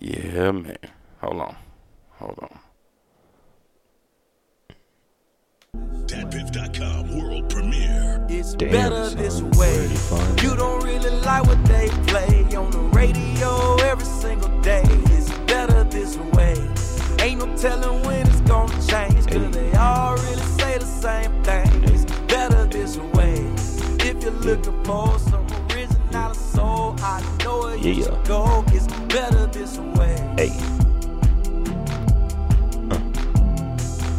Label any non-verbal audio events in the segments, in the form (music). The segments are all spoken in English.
Yeah, man. Hold on. Hold on. DatPiff.com world premiere. It's Damn, better son. this way. you don't really like what they play on the radio every single day. It's better this way. Ain't no telling when it's gonna change. Cause they all really say the same thing. It's better this way. If you're looking for some original soul, I know where you Yeah. should go. Hey. Uh.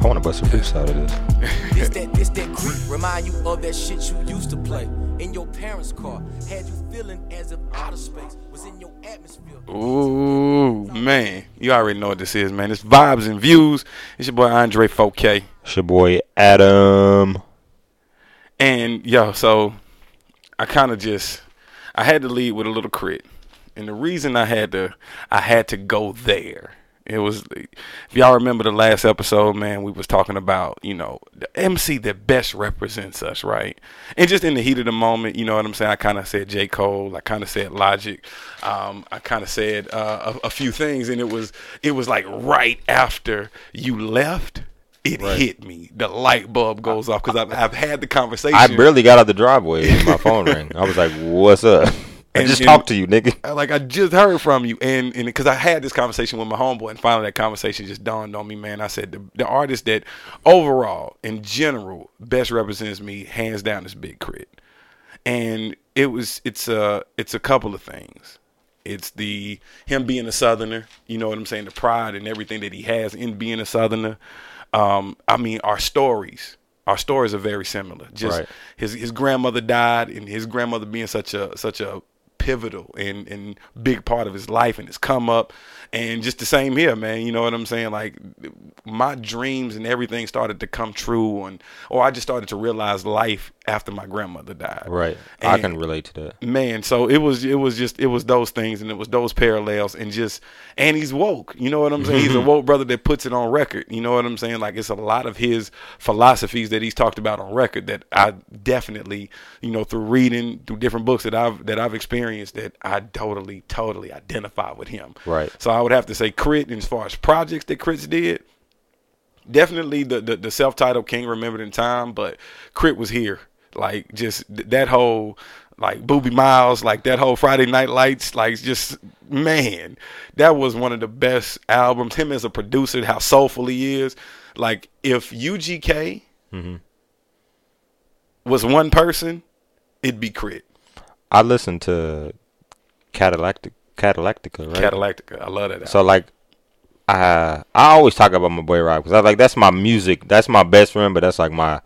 I want to bust a freestyle out of this. (laughs) This that, this that creep. Remind you of that shit you used to play in your parents' car. Had you feeling as if outer space was in your atmosphere. Ooh, man. You already know what this is, man. It's Vibes and Views. It's your boy Andre 4K. It's your boy Adam. And yo, so I kind of just I had to lead with a little K.R.I.T., and the reason I had to I had to go there. It was if y'all remember the last episode, man, we was talking about you know the MC that best represents us, right? And just in the heat of the moment, you know what I'm saying. I kind of said J Cole, I kind of said Logic, um, I kind of said uh, a, a few things, and it was it was like right after you left. It hit me. The light bulb goes off because I've, I've had the conversation. I barely got out the driveway my phone rang. I was like, "What's up?" I And- just and- talked to you, nigga. Like I just heard from you, and and because I had this conversation with my homeboy, and finally that conversation just dawned on me, man. I said the the artist that overall, in general, best represents me, hands down, is Big K.R.I.T., and it was it's a it's a couple of things. It's the him being a Southerner, you know what I'm saying, the pride and everything that he has in being a Southerner. Um, I mean, our stories, our stories are very similar. Just Right. his his grandmother died, and his grandmother being such a such a pivotal and and big part of his life and his come up, and just the same here, man. You know what I'm saying? Like my dreams and everything started to come true, and or I just started to realize life after my grandmother died. Right. I can relate to that. man so it was it was just it was those things and it was those parallels and just and he's woke you know what i'm saying he's a (laughs) woke brother that puts it on record you know what i'm saying like it's a lot of his philosophies that he's talked about on record that i definitely you know through reading through different books that i've that i've experienced that i totally totally identify with him. Right. so i would have to say K.R.I.T. as far as projects that K.R.I.T.'s did definitely the, the, the self-titled king remembered in time but K.R.I.T. was here. Like just that whole like Boobie Miles like that whole friday night lights like just man that was one of the best albums. Him as a producer how soulful he is. Like if ugk mm-hmm. was one person it'd be K.R.I.T. I listened to Cadillac Cadillactica, right? Cadillactica. i love that album. So like, I I always talk about my boy Rob because I like that's my music. That's my best friend, but that's like my.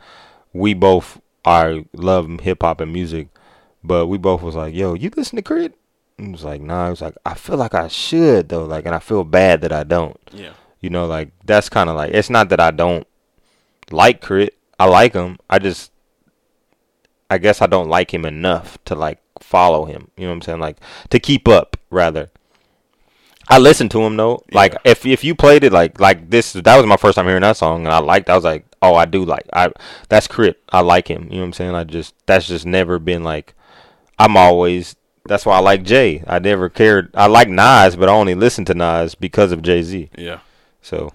We both are love hip hop and music, but we both was like, "Yo, you listen to K.R.I.T.?" And he was like, "Nah." He was like, "I feel like I should though, like, and I feel bad that I don't." yeah You know, like that's kind of like it's not that I don't like Crit. I like him. I just, I guess I don't like him enough to like follow him. You know what I'm saying? Like to keep up, rather. I listened to him though. Like if if you played it like like this, that was my first time hearing that song, and I liked. I was like, oh, I do like. I that's Crit. I like him. You know what I'm saying? I just that's just never been like. I'm always. That's why I like Jay. I never cared. I like Nas, but I only listened to Nas because of Jay Z. yeah So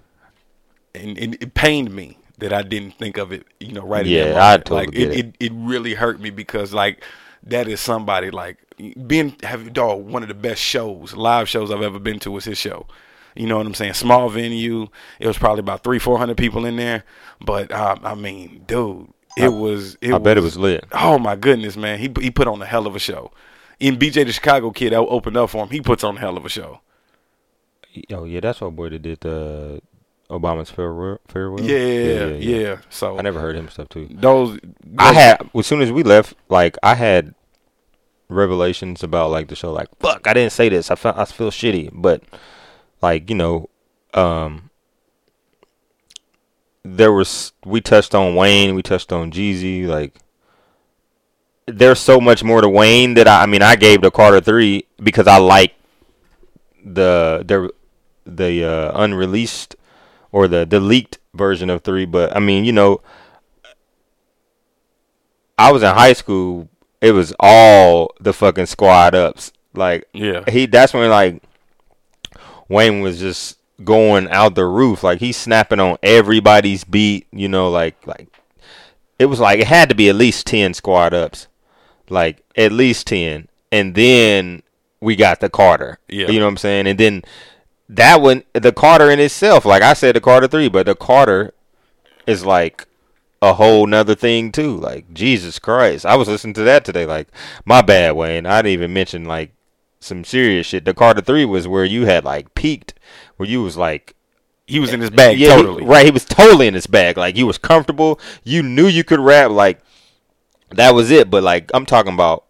and, and it pained me that I didn't think of it, you know, right. Yeah, I totally like get it, it. it. It really hurt me because like that is somebody like being having dog one of the best shows, live shows I've ever been to was his show. You know what I'm saying? Small venue. It was probably about three, four hundred people in there, but uh, I mean, dude, it was. It I bet it was lit. Oh my goodness, man! He he put on a hell of a show. In BJ the Chicago kid that opened up for him, he puts on a hell of a show. Oh yeah, that's what boy that did the Obama's farewell. farewell. Yeah, yeah. So I never heard him stuff too. those. I had as soon as we left, like I had revelations about like the show. Like fuck, I didn't say this. I felt I feel shitty, but like you know, um, there was we touched on Wayne, we touched on Jeezy. Like there's so much more to Wayne that I, I mean I gave the Carter three because I like the the the uh, unreleased or the the leaked version of three. But I mean you know. I was in high school. It was all the fucking squad ups. Like Yeah. he. That's when like Wayne was just going out the roof. Like he's snapping on everybody's beat. You know, like like it was like it had to be at least ten squad ups, like at least ten, and then we got the Carter. Yeah. you know what I'm saying, and then that one, the Carter in itself, like I said, the Carter three, but the Carter is like a whole nother thing too. Like Jesus Christ, I was listening to that today. Like my bad, Wayne. I didn't even mention like some serious shit. The Carter three was where you had like peaked, where you was like He was in his eh, bag yeah, he- totally. right. He was totally in his bag. Like he was comfortable. You knew you could rap. Like that was it. But like I'm talking about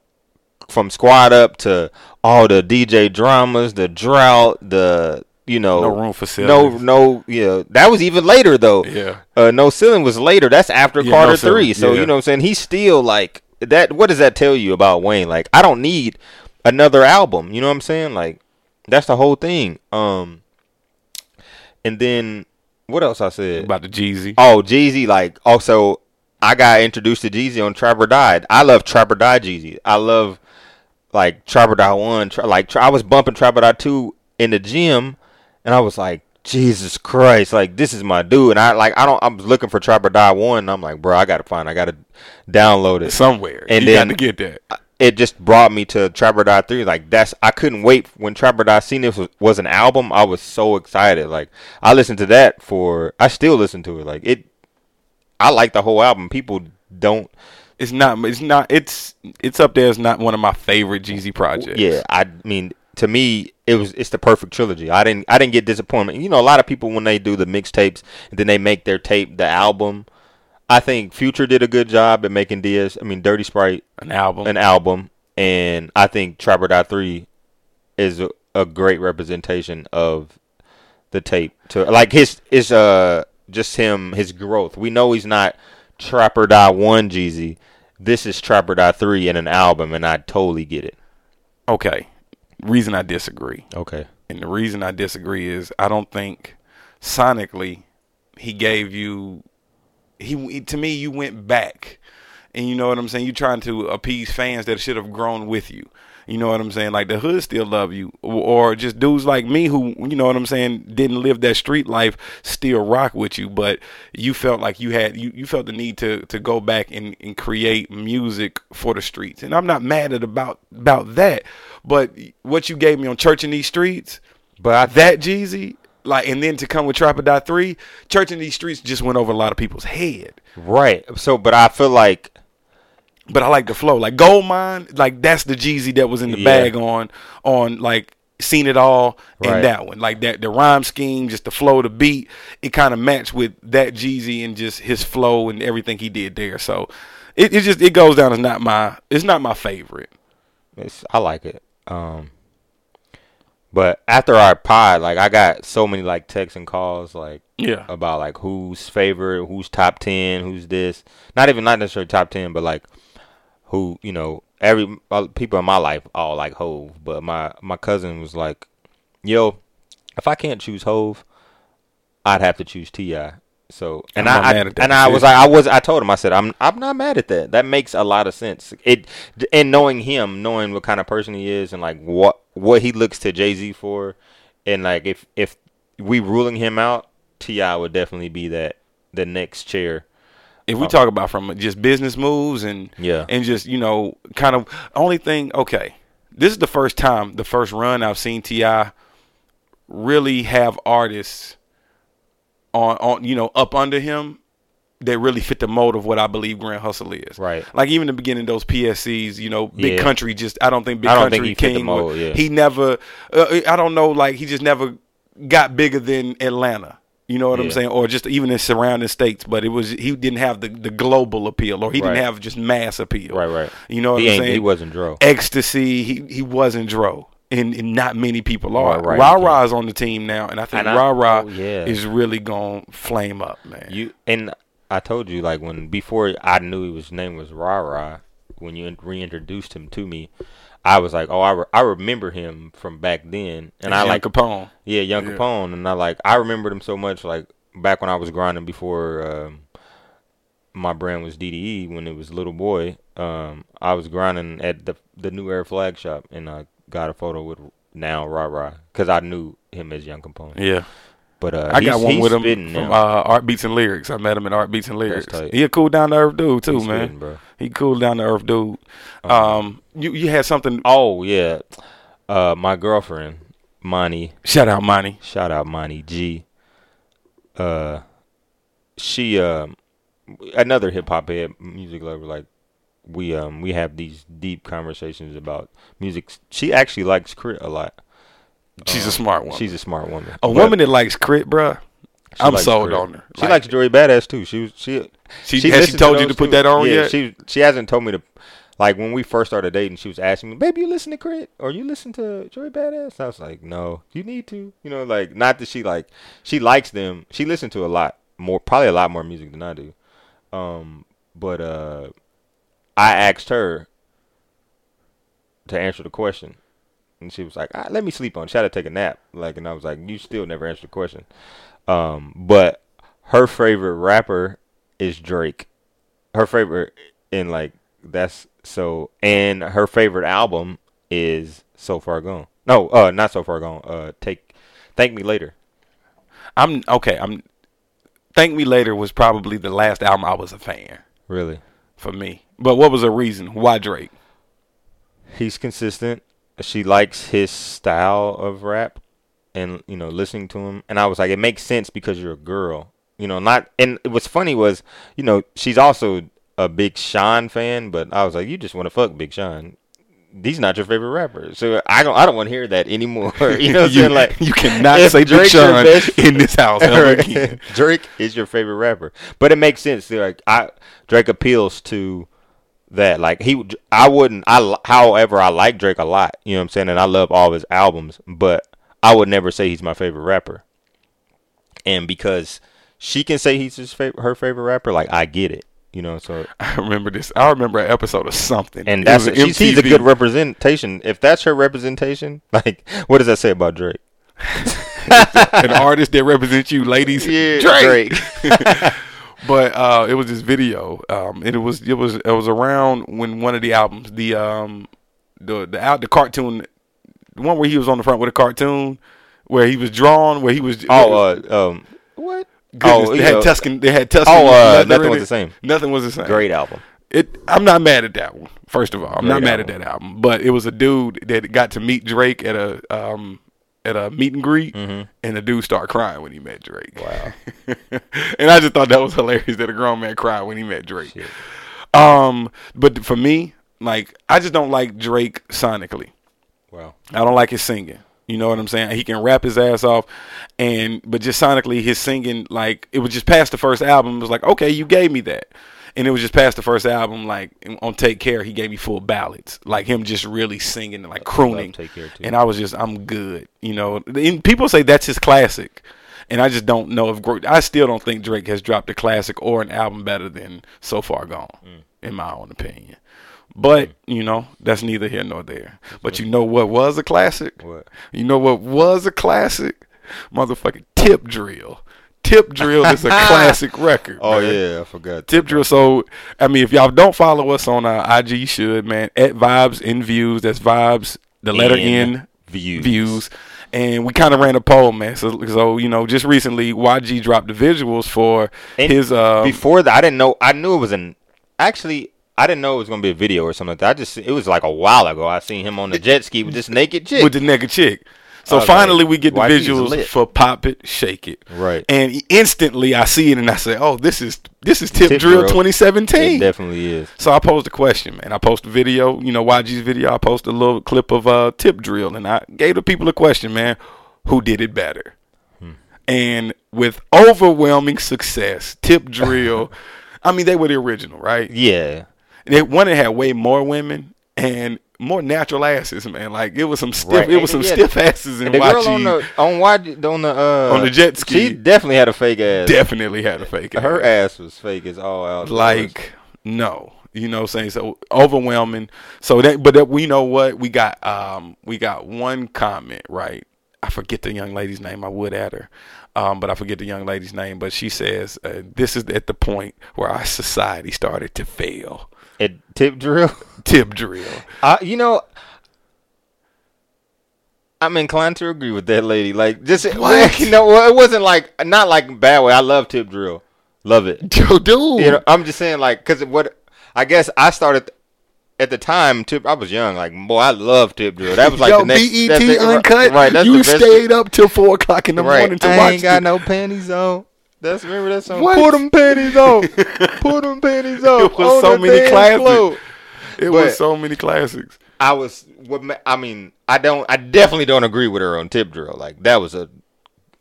from squad up to all the DJ dramas, the drought, the you know No room no facilities. no yeah that was even later though. Yeah. Uh, no ceiling was later. That's after Yeah, Carter No three. So yeah. you know what I'm saying. He's still like that. What does that tell you about Wayne? Like I don't need another album. You know what I'm saying? Like that's the whole thing. Um, and then what else I said? About the Jeezy. Oh, Jeezy, like also I got introduced to Jeezy on Trap or Die. I love Trap or Die Jeezy. I love like Trap or Die One. Tra- like tra- I was bumping Trap or Die Two in the gym, and I was like, Jesus Christ, like this is my dude. And I like I don't. I was looking for Trap or Die One. And I'm like, bro, I gotta find. I gotta download it Somewhere. And you then- to get that. it just brought me to Trap or Die 3. Like that's I couldn't wait when Trap or Die Seen This was, was an album. I was so excited. Like I listened to that for I still listen to it. Like it I like the whole album. People don't It's not. It's not. It's it's up there. It's not one of my favorite Jeezy projects. yeah, I mean to me it was it's the perfect trilogy. I didn't I didn't get disappointment. You know, a lot of people when they do the mixtapes and then they make their tape the album. I think Future did a good job at making DS. I mean, Dirty Sprite An album. an album, and I think Trap or Die Three is a, a great representation of the tape. To like his is uh just him his growth. We know he's not Trap or Die One Jeezy. This is Trap or Die Three in an album, and I totally get it. okay. Reason I disagree. Okay. And the reason I disagree is I don't think sonically he gave you he to me you went back. And you know what I'm saying? You're trying to appease fans that should have grown with you. You know what I'm saying? Like the hood still love you, or, just dudes like me who, you know what I'm saying, didn't live that street life, still rock with you. But you felt like you had, you, you felt the need to to go back and, and create music for the streets. And I'm not mad at about about that. But what you gave me on Church in These Streets, But I that Jeezy, like, and then to come with Dot Three, Church in These Streets just went over a lot of people's head. right. So, but I feel like But I like the flow. Like Gold Mine, like that's the Jeezy that was in the Yeah. bag on on like seen it all and Right. that one. Like that the rhyme scheme, just the flow, the beat, it kind of matched with that Jeezy and just his flow and everything he did there. So it, it just it goes down as not my it's not my favorite. It's, I like it. Um, but after our pod, like I got so many like texts and calls, like Yeah. about like who's favorite, who's top ten, who's this. Not even not necessarily top ten, but like who you know every uh, people in my life all like Hove. But my my cousin was like, "Yo, if I can't choose Hove, I'd have to choose Ti." So and I'm I, I and I was like I was I told him I said I'm I'm not mad at that. That makes a lot of sense. It and knowing him, knowing what kind of person he is, and like what what he looks to Jay Z for, and like if if we ruling him out, T.I. would definitely be that the next chair. If we talk about from just business moves and Yeah. and just you know kind of only thing okay this is the first time the first run i've seen T.I. really have artists on on you know up under him that really fit the mold of what i believe grand hustle is Right. like even the beginning those pscs you know big Yeah. country just i don't think big don't country think he fit the King mold, was- yeah. he never uh, i don't know like he just never got bigger than atlanta you know what i'm saying or just even in surrounding states but it was he didn't have the, the global appeal or he Right. didn't have just mass appeal Right, right. you know what he i'm saying he wasn't Dro. ecstasy he he wasn't dro and, and not many people are. Right, right. Rah Rah's on the team now, and I think Rah Rah oh, yeah. is really gonna flame up, man. You and I told you like when before I knew his name was Ra Ra when you reintroduced him to me, I was like, oh, I, re- I remember him from back then, and I Young like Capone. yeah, Young Yeah. Capone, and I like I remembered him so much like back when I was grinding before um, my brand was DDE when it was Little Boy. Um, I was grinding at the the New Era Flag Shop, and I got a photo with now, rah rah, because I knew him as Young Capone. Yeah. But uh, I got one with him spitting from uh, Art Beats and Lyrics. I met him at Art Beats and Lyrics. He a cool down to earth dude too, He's man. spitting, bro. He cool down to earth dude. Um, you you had something. Oh yeah, uh, my girlfriend, Monty. Shout out, Monty. Shout out Monty G. Uh, she um, another hip hop head, music lover. Like we um we have these deep conversations about music. She actually likes K.R.I.T. a lot. She's a smart woman. She's a smart woman. a But woman that likes K.R.I.T., bruh. I'm sold Crit. on her. She likes Joey Badass too. She was she. She- has she listened told you to put too. that on yeah, yet? She she hasn't told me to. Like when we first started dating, she was asking me, "Baby, you listen to K.R.I.T. or you listen to Joey Badass?" I was like, "No, you need to." You know, like not that she like she likes them. She listens to a lot more, probably a lot more music than I do. Um, but uh, I asked her to answer the question, and she was like, ah, "Let me sleep on." it." She had to take a nap. Like, and I was like, "You still never answered the question." Um, but her favorite rapper is Drake. Her favorite, and like that's so, and her favorite album is So Far Gone. No, uh, not So Far Gone. Uh, take, Thank Me Later. I'm okay. I'm. Thank Me Later was probably the last album I was a fan Really, for me. But what was the reason? Why Drake? he's consistent. She likes his style of rap, and you know, listening to him. And I was like, it makes sense because you're a girl. You know, not. And what's funny was, you know, she's also a big Sean fan, but I was like, you just want to fuck Big Sean. He's not your favorite rapper, so I don't. I don't want to hear that anymore. (laughs) You know what I'm (laughs) you, saying? Like, (laughs) you cannot say Big Drake's your Sean best- in this house ever again. Drake is your favorite rapper, but it makes sense. Like, I Drake appeals to that. Like, he, I wouldn't. I, however, I like Drake a lot. You know what I'm saying, and I love all his albums, but I would never say he's my favorite rapper. And because she can say he's his favorite, her favorite rapper, like I get it. You know, so (laughs) I remember this. I remember an episode of something. and It that's she sees a good representation. If that's her representation, (laughs) like what does that say about Drake? (laughs) an artist that represents you, ladies. Drake. Drake. But uh, it was this video, um, and it was it was it was around when one of the albums, the um, the the out the cartoon, the one where he was on the front with a cartoon, where he was drawn, where he was oh, uh, um, what? goodness, oh, they yeah. had Tuscan, they had Tuscan. Oh, uh, leather Nothing in Was the Same. Nothing was the same. Great album. It. I'm not mad at that one. First of all, I'm not Great mad album. at that album. But it was a dude that got to meet Drake at a um at a meet and greet, and the dude started crying when he met Drake. Mm-hmm. Wow. (laughs) and I just thought that was hilarious that a grown man cried when he met Drake. Um, but for me, like I just don't like Drake sonically. Wow. I don't like his singing. You know what I'm saying? He can rap his ass off, and but just sonically, his singing like it was just past the first album. It was like, okay, you gave me that, and it was just past the first album. Like on Take Care, he gave me full ballads, like him just really singing, like crooning. Take Care, too. And I was just, I'm good. You know, and people say that's his classic, and I just don't know if I still don't think Drake has dropped a classic or an album better than So Far Gone, Mm. in my own opinion. But you know, that's neither here nor there. But you know what was a classic? What? You know what was a classic? Motherfucking Tip Drill. Tip Drill is a (laughs) classic record. Oh man. yeah, I forgot. Tip drill. So, I mean, if y'all don't follow us on uh, IG, you should, man. At Vibes in Views. That's Vibes, the letter In N, Views. Views. And we kind of ran a poll, man. So, so, you know, just recently, YG dropped the visuals for And his. Uh, Before that, I didn't know. I knew it was an. Actually, I didn't know it was gonna be a video or something like that. I just it was like a while ago. I seen him on the jet ski with this naked chick. with the naked chick. So was finally, we get the YG is visuals lit. for "Pop It, Shake It," Right. And instantly, I see it and I say, "Oh, this is this is Tip, Tip Drill Drill. 2017." it definitely is. So I posed a question, man. I posted a video, you know, YG's video. I posted a little clip of uh, Tip Drill, and I gave the people a question, man. Who did it better? And with overwhelming success, Tip Drill. (laughs) I mean, they were the original, right? Yeah. They one that had way more women and more natural asses, man. Like it was some stiff, Right. it was some yeah, stiff asses in the girl YG. on the on why on the uh On the jet ski. she definitely had a fake ass. definitely had a fake. Her ass. ass was fake as all out. like no you know what i'm saying so overwhelming so that but that, we know what we got um we got one comment right i forget the young lady's name i would add her um but i forget the young lady's name but she says uh, this is at the point where our society started to fail it tip drill. (laughs) tip drill I, you know, I'm inclined to agree with that lady. Like, just (laughs) What? you know, well, it wasn't like not like bad way. I love tip drill, love it. (laughs) Yo, dude. You know, I'm just saying like because what I guess I started at the time. Tip, I was young. Like, boy, I love tip drill. That was like Yo, the next BET that's Uncut. Right, that's you stayed up till four o'clock in the right. morning to I watch. ain't got the- no panties on. That's remember that song. What? Put them panties on. (laughs) Put them panties on. It was on so many classics. floor. It but- was so many classics. I was what ma- I mean. I don't. I definitely don't agree with her on tip drill. Like that was a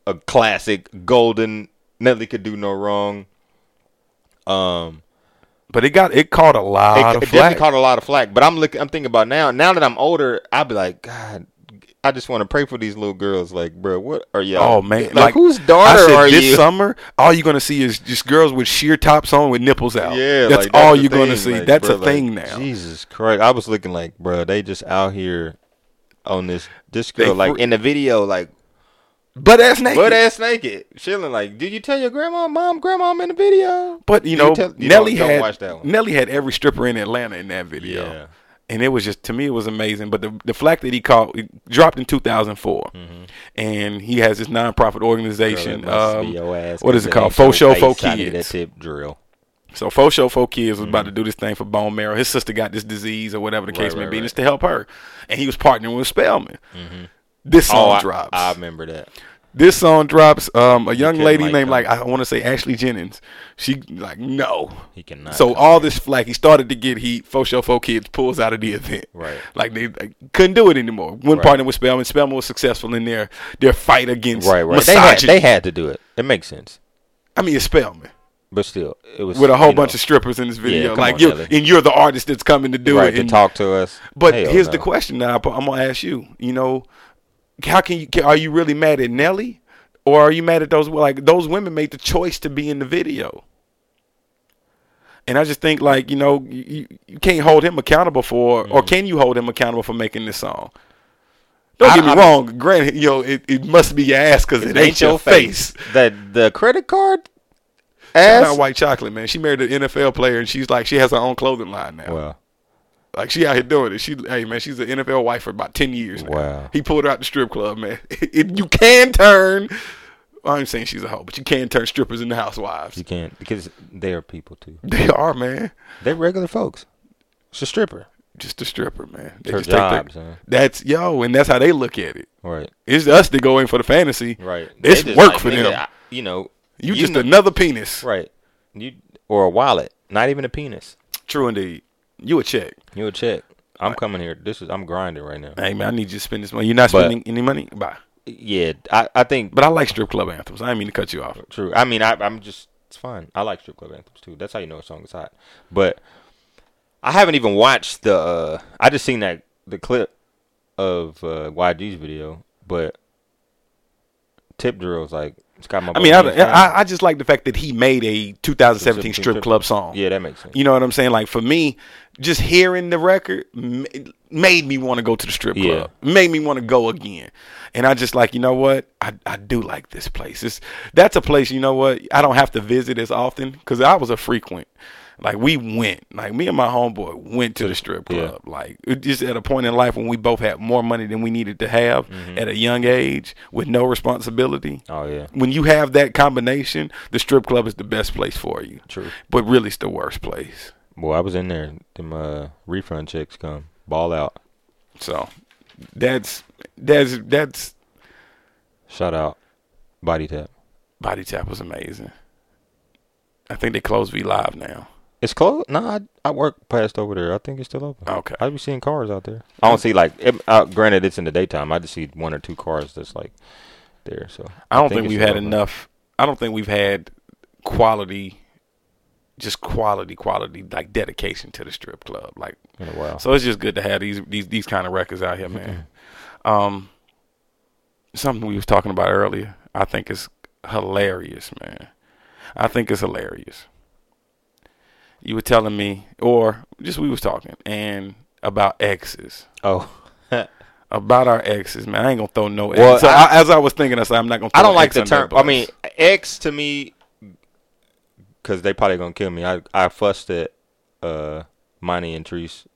a classic, golden. Nelly could do no wrong. Um, But it got it caught a lot it, of it definitely caught a lot of flack. But I'm looking. I'm thinking about now. Now that I'm older, I'll be like, God. I just want to pray for these little girls. Like, bro, what are y'all? Oh man! like, whose daughter I said, are this you? summer, all you're gonna see is just girls with sheer tops on with nipples out. Yeah, that's like, all you're gonna see. like, that's bro, a thing now. Jesus Christ! I was looking like, bro, they just out here on this this They girl like fr- in the video, like But ass naked. butt ass naked, chilling. Like, did you tell your grandma, mom, grandma I'm in the video? But you Do know, tell- you Nelly had watch that one. Nelly had every stripper in Atlanta in that video. Yeah. And it was just to me it was amazing. But the the flack that he caught it dropped in 2004, and he has this nonprofit organization. Mm-hmm. Girl, um, be your ass, what is it called? Faux Show I need Kids. That tip drill. So Faux Show for Kids was about to do this thing for bone marrow. His sister got this disease or whatever the Mm-hmm. Right, case may right, be, and it's to help her. And he was partnering with Spelman. This Oh, song I, drops. I remember that. This song drops. Um, a young lady like named them. like I want to say Ashley Jennings. She like no. He cannot. So all this flack, he started to get heat. Fo Show for Kids pulls out of the event. Right. Like they, they couldn't do it anymore. When Right. partnering with Spelman, Spelman was successful in their their fight against right, right. They had, they had to do it. It makes sense, I mean, it's Spelman but still, it was with a whole bunch know, of strippers in this video. come like you, and you're the artist that's coming to do right it. to and- talk to us. But Hell here's the question now. I'm gonna ask you. You know, how can you? Are you really mad at Nelly, or are you mad at those? Like those women made the choice to be in the video, and I just think like you know you, you can't hold him accountable for, or mm-hmm. can you hold him accountable for making this song? Don't I- get me I- wrong. Granted, you know it, it must be your ass because it, ain't your face. That the credit card Shout out White Chocolate, man. She married an NFL player, and she's like she has her own clothing line now. Well, Like she out here doing it. She, hey man, she's an NFL wife for about ten years now. Wow. He pulled her out the strip club, man. (laughs) It, you can turn. I'm saying she's a hoe, but you can turn strippers into housewives. you can't because they are people too. (laughs) They are, man. They're regular folks. It's a stripper. Just a stripper, man. They just take their- huh? That's yo, and that's how they look at it. Right. It's us that go in for the fantasy. Right. It's just work like, for them. I- you know. You, just know- another penis. right. You or a wallet, not even a penis. True indeed. You a check. You a check. I'm coming here. This is I'm grinding right now. Hey man, I need you to spend this money. You're not But- spending any money? Bye. Yeah, I, I think But I like strip club anthems. I didn't mean to cut you off. True. I mean, I, I'm just it's fine. I like strip club anthems too. That's how you know a song is hot. But I haven't even watched the. Uh, I just seen that the clip of uh, YG's video, but Tip Drill's like it's got my. I mean, I, I, I just like the fact that he made a 2017 strip club song. Yeah, that makes sense. You know what I'm saying? Like for me, just hearing the record made me want to go to the strip club. Made me want to go again. And I just like, you know what? I, I do like this place. It's that's a place, you know what? I don't have to visit as often because I was a frequent. Like we went, like me and my homeboy went to the strip Yeah. club. Like just at a point in life when we both had more money than we needed to have Mm-hmm. at a young age with no responsibility Oh yeah. when you have that combination, the strip club is the best place for you. True. But really, it's the worst place. Boy, I was in there. Them uh, refund checks come ball out. So that's that's that's Shout out, body tap. body tap was amazing. I think they closed V Live now. It's closed. No, I, I work past over there. I think it's still open. Okay. I be seeing cars out there. I don't see like. It, uh, granted, it's in the daytime. I just see one or two cars that's like there. So I don't think, it's we've had open. enough. I don't think we've had quality, just quality, quality like dedication to the strip club. Like in a while. So it's just good to have these these these kind of records out here, man. um, something we was talking about earlier, I think is hilarious, man. I think it's hilarious. You were telling me, or just we was talking, and about exes, oh, (laughs) about our exes, man. I ain't gonna throw no. Well, so I- as I was thinking, I said I'm not gonna. Throw I don't like ex the term. I mean, X to me, because they probably gonna kill me. I I fussed at uh Monty and Treese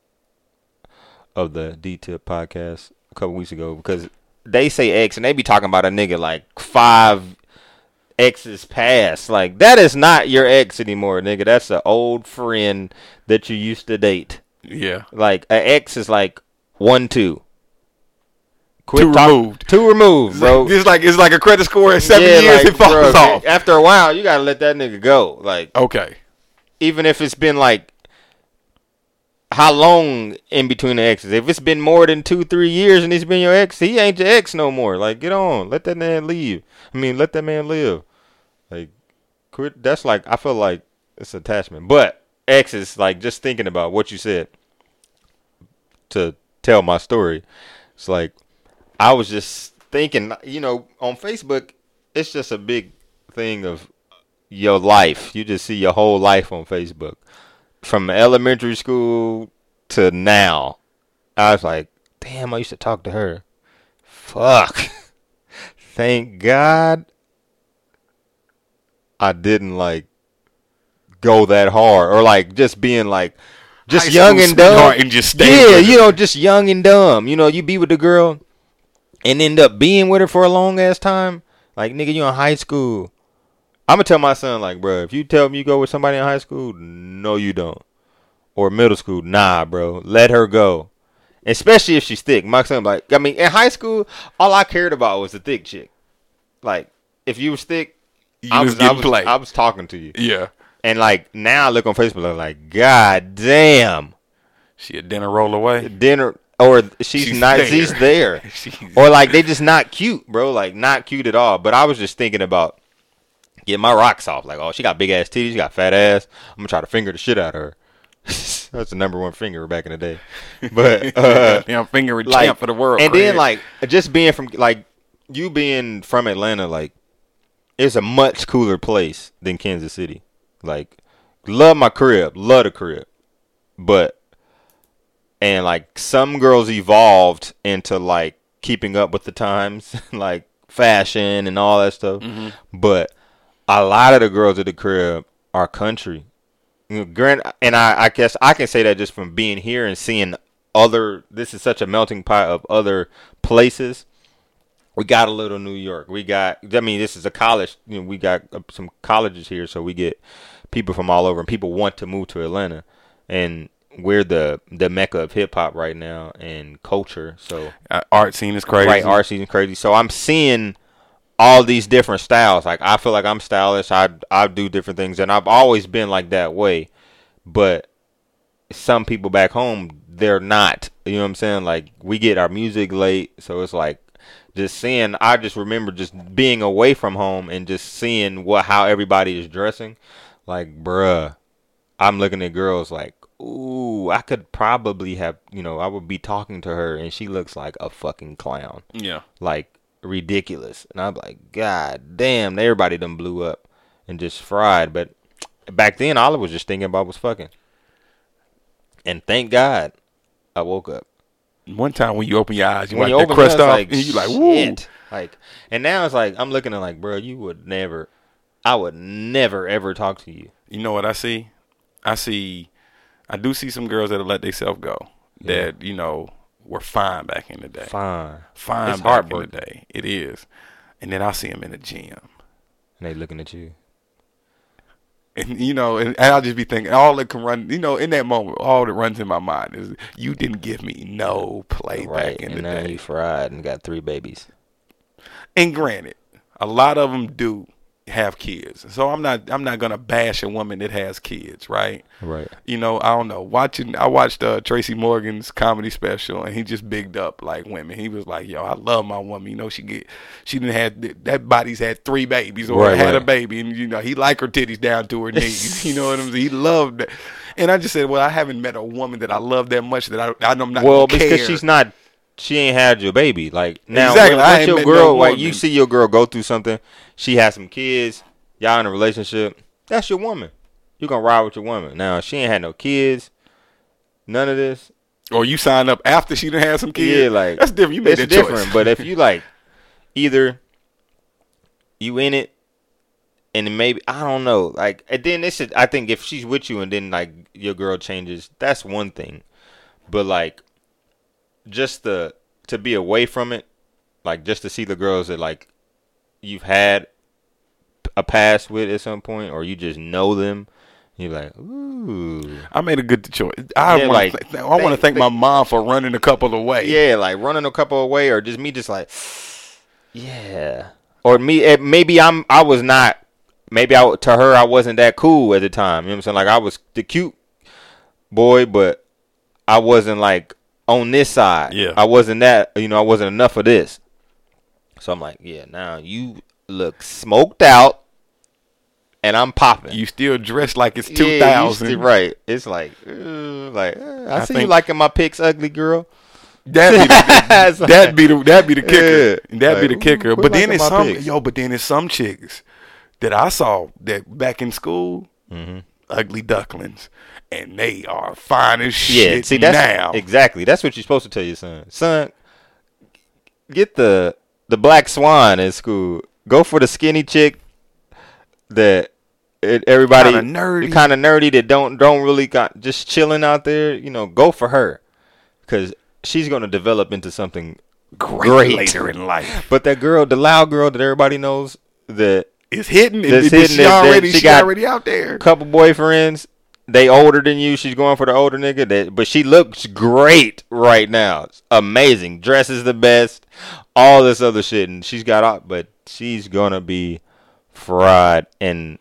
of the D Tip podcast a couple weeks ago because they say X and they be talking about a nigga like five exes past. Like that is not your ex anymore, nigga. That's an old friend that you used to date. Yeah. Like an ex is like one two. Quit Two talk- removed. Two removed, bro. (laughs) It's like it's like a credit score at seven Yeah, years like, it falls bro, off. After a while, you gotta let that nigga go. Like Okay. even if it's been like how long in between the exes? If it's been more than two, three years and he's been your ex, he ain't your ex no more. Like, get on. Let that man leave. I mean, let that man live. Like, quit. That's like I feel like it's attachment. But exes, like just thinking about what you said to tell my story. It's like I was just thinking, you know, on Facebook, it's just a big thing of your life. You just see your whole life on Facebook. From elementary school to now. I was like, damn, I used to talk to her. Fuck. (laughs) Thank God I didn't like go that hard or like just being like just High young and dumb and just yeah you know just young and dumb you know you be with the girl and end up being with her for a long ass time like nigga you in high school. I'm gonna tell my son like bro if you tell me you go with somebody in high school no you don't. Or middle school nah bro let her go. Especially if she's thick. My son like i mean in high school all i cared about was the thick chick. Like if you was thick You I was was, I was, played. I was talking to you. Yeah. and like now I look on Facebook, I'm like, God damn, She a dinner roll away. dinner or she's, She's not, there. she's there, (laughs) She's- or like they just not cute, bro, like not cute at all. But I was just thinking about getting my rocks off, like, oh, she got big ass titties, she got fat ass. I'm gonna try to finger the shit out of her. (laughs) That's the number one finger back in the day, but (laughs) uh, Damn finger like champ for the world. And then like just being from like you being from Atlanta, like it's a much cooler place than Kansas City. Like love my crib, love the crib, but and like some girls evolved into like keeping up with the times, (laughs) like fashion and all that stuff. But a lot of the girls at the crib are country. You know, grant, and I, I guess I can say that just from being here and seeing other. This is such a melting pot of other places. We got a little New York. We got. I mean, this is a college. You know, we got uh, some colleges here, so we get people from all over, and people want to move to Atlanta, and we're the the mecca of hip hop right now and culture. So Uh, art scene is crazy. right, art season crazy. So I'm seeing all these different styles. Like I feel like I'm stylish. I I do different things, and I've always been like that way. But some people back home, they're not. You know what I'm saying? Like we get our music late, so it's like just seeing. I just remember just being away from home and just seeing what how everybody is dressing. Like, bruh, I'm looking at girls like, ooh, I could probably have, you know, I would be talking to her and she looks like a fucking clown Yeah. like ridiculous. And I'm like, God damn, everybody done blew up and just fried. But back then, all I was just thinking about was fucking. And thank God, I woke up. One time when you open your eyes, you When wipe you crust off, like, and you like, woo. Like, and now it's like I'm looking at like, bro, you would never, I would never ever talk to you. You know what I see? I see, I do see some girls that have let themselves go. That you know were fine back in the day. Fine, Fine It's back in the day. It is. And then I see them in the gym. and they looking at you. And you know, and, and I'll just be thinking, all that can run, you know, in that moment, all that runs in my mind is, you didn't give me no play Right, back in and the now day. you fried and got three babies. And granted, a lot of them do have kids, so I'm not, I'm not gonna bash a woman that has kids, right? Right. You know, I don't know. Watching, I watched uh, Tracy Morgan's comedy special, and he just bigged up like women. He was like, "Yo, I love my woman. You know, she get, she didn't have that body's had three babies or Right, had a baby, and you know, he like her titties down to her knees. (laughs) you know what I'm saying? He loved that. And I just said, well, I haven't met a woman that I love that much that I, I'm not. Well, because care. she's not, she ain't had your baby. Like now, Exactly, when, your met no girl, like you see your girl go through something, she has some kids, y'all in a relationship. That's your woman. You gonna ride with your woman. Now she ain't had no kids, none of this. or you signed up after she done had some kids. Yeah, like that's different. You made it's that different. choice. but if (laughs) you like, either you in it, and maybe I don't know. Like, and then this is I think if she's with you and then like your girl changes, that's one thing. But like, just the to be away from it like just to see the girls that like you've had a past with at some point, or you just know them. You're like, ooh, I made a good choice. I Yeah, want like, to. Th- I want to thank my mom for running a couple away. yeah, like running a couple away, or just me, just like, (sighs) yeah, or me. eh, Maybe I'm. I was not. Maybe I to her I wasn't that cool at the time. You know what I'm saying? Like I was the cute boy, but I wasn't like on this side. Yeah. I wasn't that. You know, I wasn't enough of this. So I'm like, yeah. Now you look smoked out, and I'm popping. You still dressed like it's Yeah, two you thousand. still- right? It's like, uh, like uh, I, I see you liking my pics, ugly girl. That'd be the, (laughs) that'd be the that'd be the kicker. Yeah. That'd be the kicker. but then it's some pics? yo. But then it's some chicks that I saw that back in school, Mm-hmm. ugly ducklings, and they are fine as Yeah, shit see that's now. exactly that's what you're supposed to tell your son. Son, get the the black swan in school. Go for the skinny chick that it, everybody Kinda nerdy. kind of nerdy that don't don't really got just chilling out there. You know, go for her because she's gonna develop into something Great, great. later in life. But that girl, the loud girl that everybody knows, that and That's it- hitting she that already. she She, got- already out there. couple boyfriends. They older than you. She's going for the older nigga. That, but she looks great right now. It's amazing. Dresses the best. All this other shit, and she's got out. But she's gonna be fried in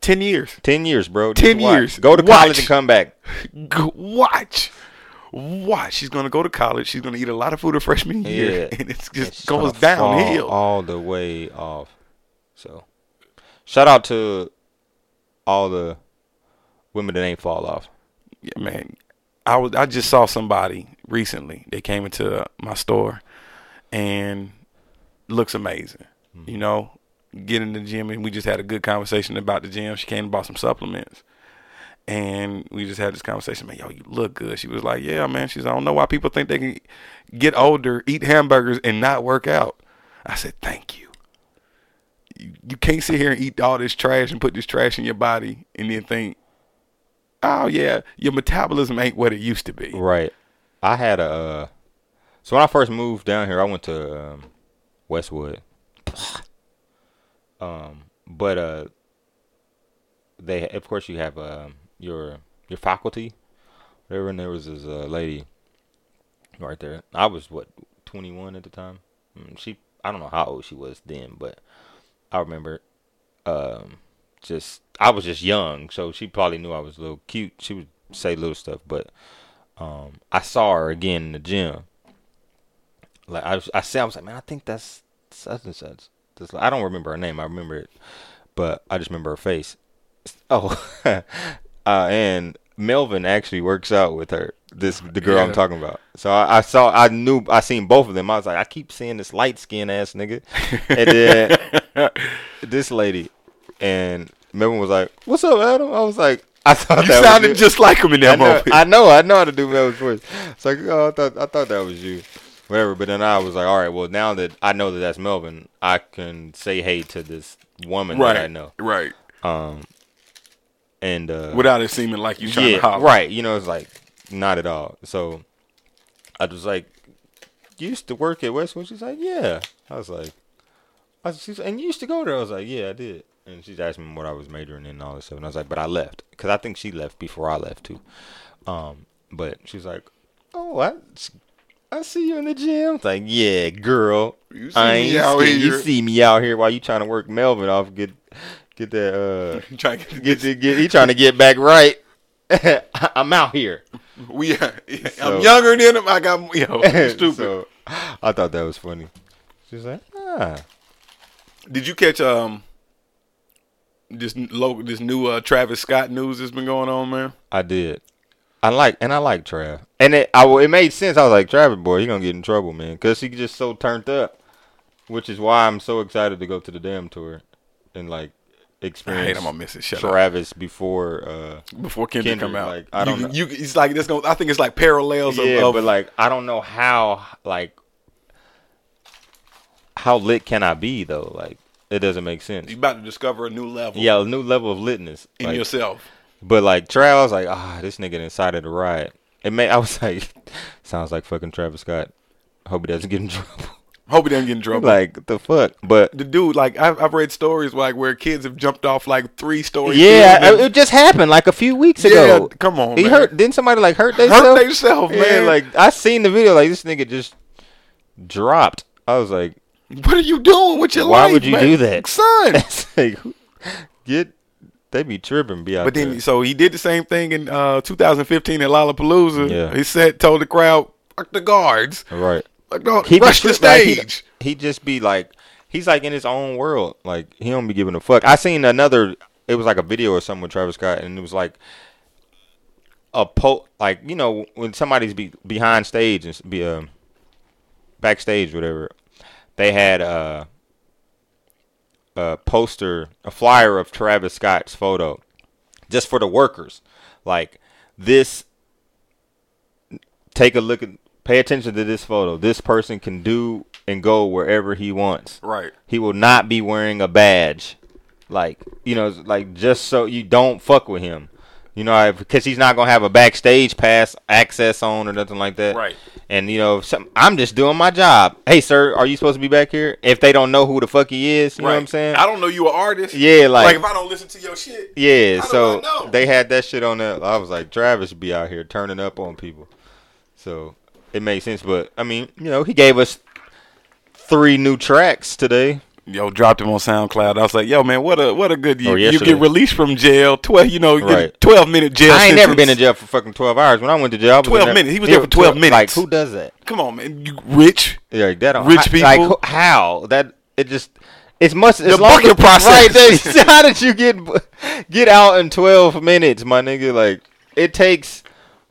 Ten years. ten years, bro. Just 10 watch. years. Go to Watch. college and come back. Watch. Watch. She's gonna go to college. She's gonna eat a lot of food her freshman year, Yeah. (laughs) and it just she's goes downhill. all the way off. So, shout out to all the women that ain't fall off. Yeah, man. I was I just saw somebody recently. They came into my store and looks amazing. Hmm. You know, get in the gym and we just had a good conversation about the gym. She came and bought some supplements. And we just had this conversation, man, yo, you look good. She was like, Yeah, man. She's I don't know why people think they can get older, eat hamburgers and not work out. I said, Thank you. You, you can't sit here and eat all this trash and put this trash in your body and then think oh yeah, your metabolism ain't what it used to be. Right. I had a. Uh, so when I first moved down here, I went to um, Westwood. (sighs) um, but uh, they of course you have um your your faculty, whatever, and there was this uh, lady right there. I was what twenty one at the time. Mm, She I don't know how old she was then, but I remember um just I was just young, so she probably knew I was a little cute. She would say little stuff, but um, I saw her again in the gym. Like I, was, I said, I was like, man, I think that's such and such. This, I don't remember her name. I remember it, but I just remember her face. (laughs) Oh, (laughs) uh, and Melvin actually works out with her. This (laughs) the girl I'm talking about. So I, I saw, I knew, I seen both of them. I was like, I keep seeing this light skinned ass nigga, and then this lady, and Melvin was like, "What's up, Adam?" I was like, (laughs) I thought You that was sounded you. just like him in I that know, moment. I know, I know how to do Melvin's voice. It's like, oh, I thought, I thought that was you, whatever. But then I was like, all right, well, now that I know that that's Melvin, I can say hey to this woman right. that I know, Right. um, and uh, Without it seeming like you trying yeah, to holler. right. You know, it's like not at all. So I was like, you used to work at Westwood. She's like, yeah. I was like, I, she's and you used to go there. I was like, yeah, I did. And she's asking me what I was majoring in and all this stuff, and I was like, but I left because I think she left before I left too. Um, but she was like, oh, I. I see you in the gym. It's like, yeah, girl. You see I me out scared. You here. see me out here while you trying to work Melvin off. Get, get that. Uh, (laughs) trying to get, get, get he trying to get back right. (laughs) I'm out here. we, So- I'm younger than him. I got yo (laughs) stupid. so I thought that was funny. She's like, ah, Did you catch um this local this new uh, Travis Scott news that's been going on, man? I did. I like and I like Trav, and it I, it made sense. I was like, Travis boy, he gonna get in trouble, man, because he just so turned up, which is why I'm so excited to go to the damn tour and like I experience hate I'm gonna miss it. Shut up. Travis before. uh Before Kendrick, Kendrick, come out, like, I don't you, know. You, it's like this. Going, I think it's like parallels of, Yeah, of but like I don't know how like how lit can I be though? Like it doesn't make sense. You're about to discover a new level. Yeah, a new level of litness. in Like, yourself. But like Trav, I was like, ah, this nigga decided to riot. It may I was (laughs) like, sounds like fucking Travis Scott. Hope he doesn't get in trouble. Hope he doesn't get in trouble. (laughs) like the fuck. But the dude, like I've, I've read stories like where kids have jumped off like three stories. yeah, it, just happened like a few weeks ago. Yeah, come on, he man. hurt. Didn't somebody like hurt themselves? hurt themselves? themselves, Yeah, man. like I seen the video. Like this nigga just dropped. I was like, (laughs) what are you doing with your Why life? Why would you man? do that? son? (laughs) like, get they be tripping, be out But then, there. so he did the same thing in uh, 2015 at Lollapalooza. Yeah. He said, told the crowd, "Fuck the guards, right. Like, don't He rush the stage. like, he- stage." he, just be like, he's like in his own world. Like he don't be giving a fuck. I seen another. It was like a video or something with Travis Scott, and it was like a po like you know when somebody's be behind stage and be um backstage whatever. They had uh, a poster, a flyer of Travis Scott's photo, just for the workers. Like this take a look at pay attention to this photo. This person can do and go wherever he wants. Right. He will not be wearing a badge. Like, you know, like just so you don't fuck with him. You know, because he's not gonna have a backstage pass access on or nothing like that. Right. And you know, some, I'm just doing my job. Hey, sir, are you supposed to be back here? If they don't know who the fuck he is, you know what I'm saying? I don't know you an artist. Yeah, like- like if I don't listen to your shit. Yeah, so they had that shit on there. I was like, Travis be out here turning up on people. So it makes sense. But I mean, you know, he gave us three new tracks today. Yo, dropped him on SoundCloud. I was like, yo, man, what a what a good oh, you, Or you yesterday. get released from jail. Twelve, you know, you Right. twelve minute jail. I ain't never been in jail for fucking twelve hours. When I went to jail, I was 12 there- minutes. He was there for 12 minutes. Like who does that? Come on, man, you rich. Yeah, like that. don't- Rich how- Like people. who- how that? It just. It's much. The as long as- process. Right (laughs) there. How did you get get out in twelve minutes, my nigga? Like it takes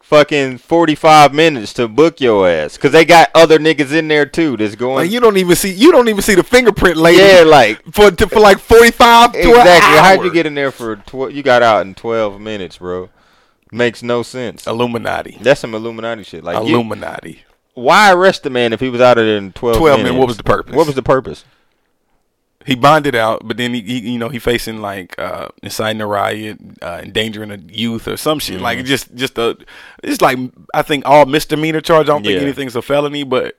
fucking forty five minutes to book your ass because they got other niggas in there too. That's going. Like you don't even see you don't even see the fingerprint lady. yeah, like for to, for like forty five to exactly. an hour. How'd you get in there for? Tw- you got out in twelve minutes, bro. Makes no sense. Illuminati? That's some Illuminati shit. Like, you- Illuminati. why arrest the man if he was out of there in twelve? 12 minutes? minutes, what was the purpose? What was the purpose? He bonded out, but then he, he you know, he facing like uh, inciting a riot, uh, endangering a youth or some shit. Mm-hmm. Like just just a, it's like I think all misdemeanor charge. I don't think anything's a felony, but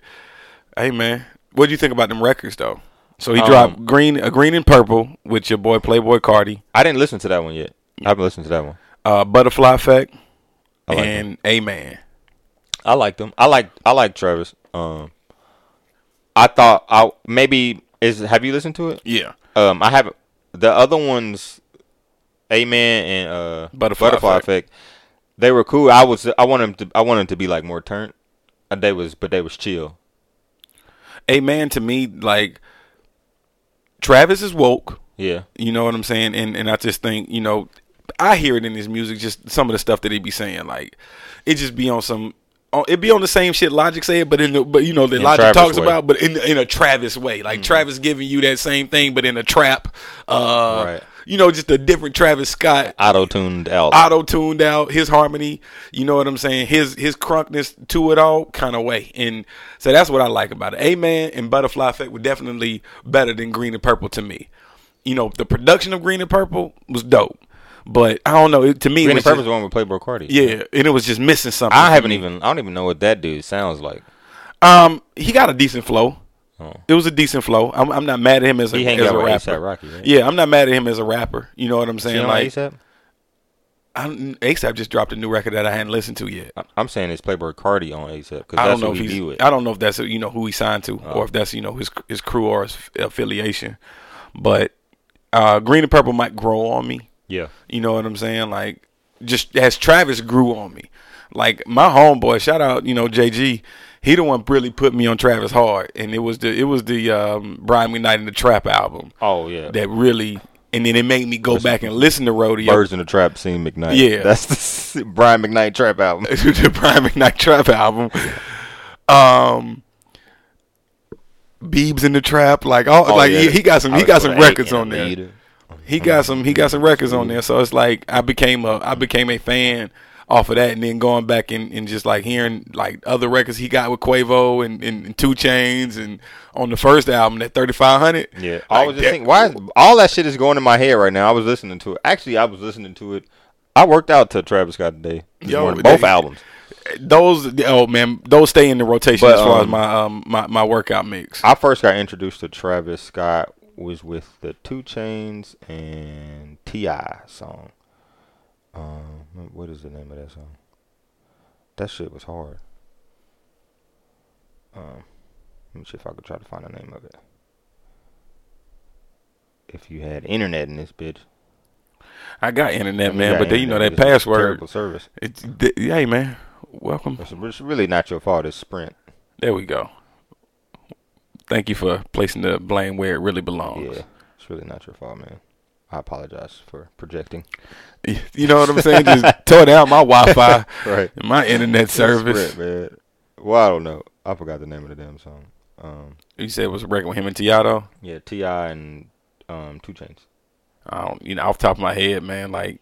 hey man, what do you think about them records though? So he Um, dropped green, a green and purple with your boy Playboi Carti, I didn't listen to that one yet. I haven't listened to that one. uh, Butterfly Effect, like and Amen. I like them. I like I like Travis. Um, I thought I maybe is have you listened to it? Yeah, Um, I haven't. The other ones, Amen and uh, Butterfly Butterfly Effect. Effect. they were cool. I was I want them to I want them to be like more turned. Uh, They was but they was chill. Amen to me like Travis is woke. Yeah, You know what I'm saying? And and I just think, you know, I hear it in his music, just some of the stuff that he be saying. Like it just be on some on, it be on the same shit Logic said, but in the but you know that In Logic Travis talks way. about, but in in a Travis way. Like Travis giving you that same thing, but in a trap. Uh Right. you know, just a different Travis Scott auto tuned out. auto tuned out, his harmony, you know what I'm saying? His his crunkness to it all kind of way. And so that's what I like about it. Amen and Butterfly Effect were definitely better than Green and Purple to me. You know, the production of Green and Purple was dope. But I don't know, it, to me Green it and was Purple just, the one with Playboi Carti. yeah, and it was just missing something. I haven't even I don't even know what that dude sounds like. Um, he got a decent flow. Oh. It was a decent flow. I'm, I'm not mad at him as a, He as a rapper. Rocky, right? Yeah, I'm not mad at him as a rapper. You know what I'm You saying? know like ASAP? I'm, ASAP just dropped a new record that I hadn't listened to yet. I'm saying it's Playboy Cardi on ASAP because I don't know who if he's. I don't know if that's you know who he signed to, Oh. or if that's you know his his crew or his affiliation. But uh, Green and Purple might grow on me. Yeah. You know what I'm saying? Like just as Travis grew on me. Like my homeboy, shout out you know JG. He the one really put me on Travis hard, and it was the it was the um, Brian McKnight and the Trap album Oh yeah. that really, and then it made me go back and listen to Rodeo. Birds in the Trap Sing McKnight. Yeah. (laughs) That's the Brian McKnight trap album. (laughs) the Brian McKnight Trap album. Um, Beebs in the Trap, like all, Oh, like yeah. he, he got some, he got some records on there. He got some, he got some records on there. So it's like I became a, I became a fan off of that, and then going back and, and just like hearing like other records he got with Quavo and, and, and 2 Chainz, and on the first album that thirty five hundred. Yeah, I was just thinking, why is, all that shit is going in my head right now. I was listening to it. Actually, I was listening to it. I worked out to Travis Scott today. Yo, morning, they- both albums. those oh man, those stay in the rotation But, as far as um, my um my, my workout mix. I first got introduced to Travis Scott was with the 2 Chainz and T.I song. Um, what is the name of that song? That shit was hard. Um, let me see if I could try to find the name of it. If you had internet in this bitch, I got internet, I mean, man, got but then you know that password. terrible service. It's, th- hey man, welcome. It's, it's really not your fault. It's Sprint. There we go. Thank you for placing the blame where it really belongs. Yeah, it's really not your fault, man. I apologize for projecting. You know what I'm saying? Just (laughs) tore down my Wi-Fi, (laughs) Right. and my internet service. Man. Well, I don't know. I forgot the name of the damn song. Um, You said it was a record with him and Tiato. yeah, T.I and um, 2 Chainz. I don't, you know, off the top of my head, man. Like,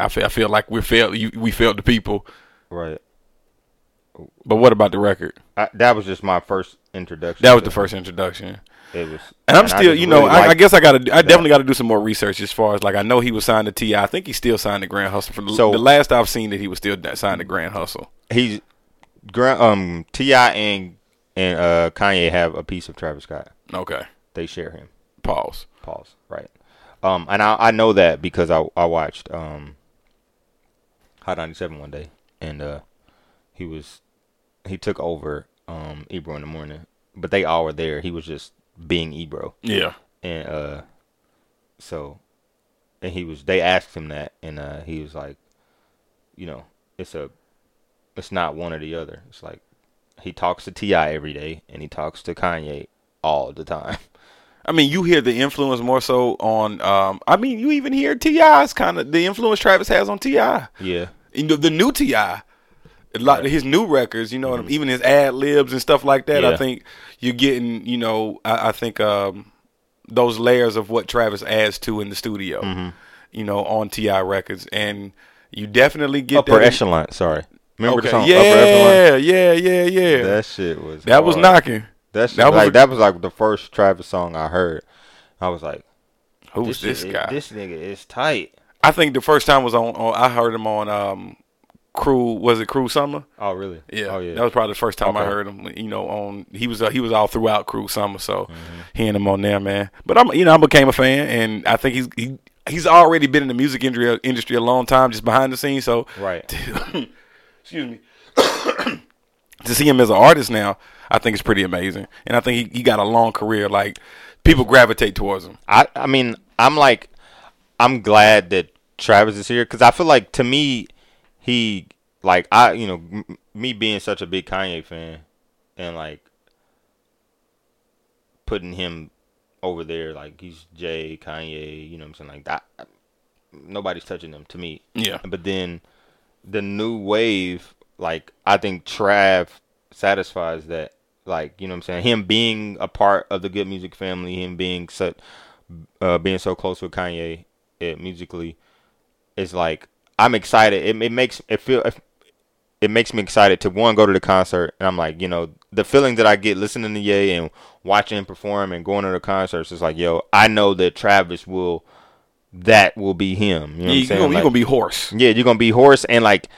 I feel, I feel like we failed. You, we failed the people. Right. But what about the record? I, that was just my first introduction. That was the first introduction. It was, And I'm I still, you know, really I, I guess I got to, I definitely got to do some more research as far as like I know he was signed to T.I. I think he still signed to Grand Hustle. For So- the last I've seen that he was still signed to Grand Hustle. he's gra- um T.I and and uh, Kanye have a piece of Travis Scott. Okay, They share him. pause. Pause. Right. Um, and I I know that because I I watched um Hot 97 one day, and uh he was he took over um Ebro in the morning, but they all were there. He was just being Ebro, Yeah, and uh so and he was they asked him that, and uh he was like, you know, it's a it's not one or the other. It's like he talks to T.I every day, and he talks to Kanye all the time. (laughs) I mean, you hear the influence more so on. Um, I mean, you even hear T.I's kind of the influence Travis has on T.I. Yeah. You know, the new T.I, a lot of his new records. You know, mean? even his ad libs and stuff like that. I think you're getting. You know, I, I think um, those layers of what Travis adds to in the studio. You know, on T.I records, and you definitely get Upper that. echelon. Sorry. Remember okay, the song yeah, Upper Echelon? yeah, yeah, yeah. That shit was. that was knocking. That shit, that was like a- that was like the first Travis song I heard. I was like, Who's this, shit- guy? This nigga is tight. I think the first time was on, on I heard him on um Crew was it Cruel Summer? Oh really? Yeah. Oh yeah. That was probably the first time I heard him, you know, on he was uh, he was all throughout Cruel Summer, so Mm-hmm. hearing him on there, man. But I'm you know, I became a fan and I think he's he, he's already been in the music industry industry a long time just behind the scenes, so right. (laughs) excuse me. (coughs) to see him as an artist now, I think it's pretty amazing. And I think he, he got a long career like people gravitate towards him. I I mean I'm like I'm glad that Travis is here because I feel like to me he like I you know m- me being such a big Kanye fan and like putting him over there like he's Jay Kanye you know what I'm saying? Like that nobody's touching him to me. Yeah. but then the new wave like I think Trav satisfies that like you know what I'm saying? Him being a part of the G.O.O.D. Music family him being such uh, being so close with Kanye uh, musically is like I'm excited. It, it makes it feel it makes me excited to one go to the concert, and I'm like, you know, the feeling that I get listening to Ye and watching him perform and going to the concerts is like, yo, I know that Travis will, that will be him. You know what You, I'm saying? are Like- gonna be horse. yeah, you're gonna be horse and like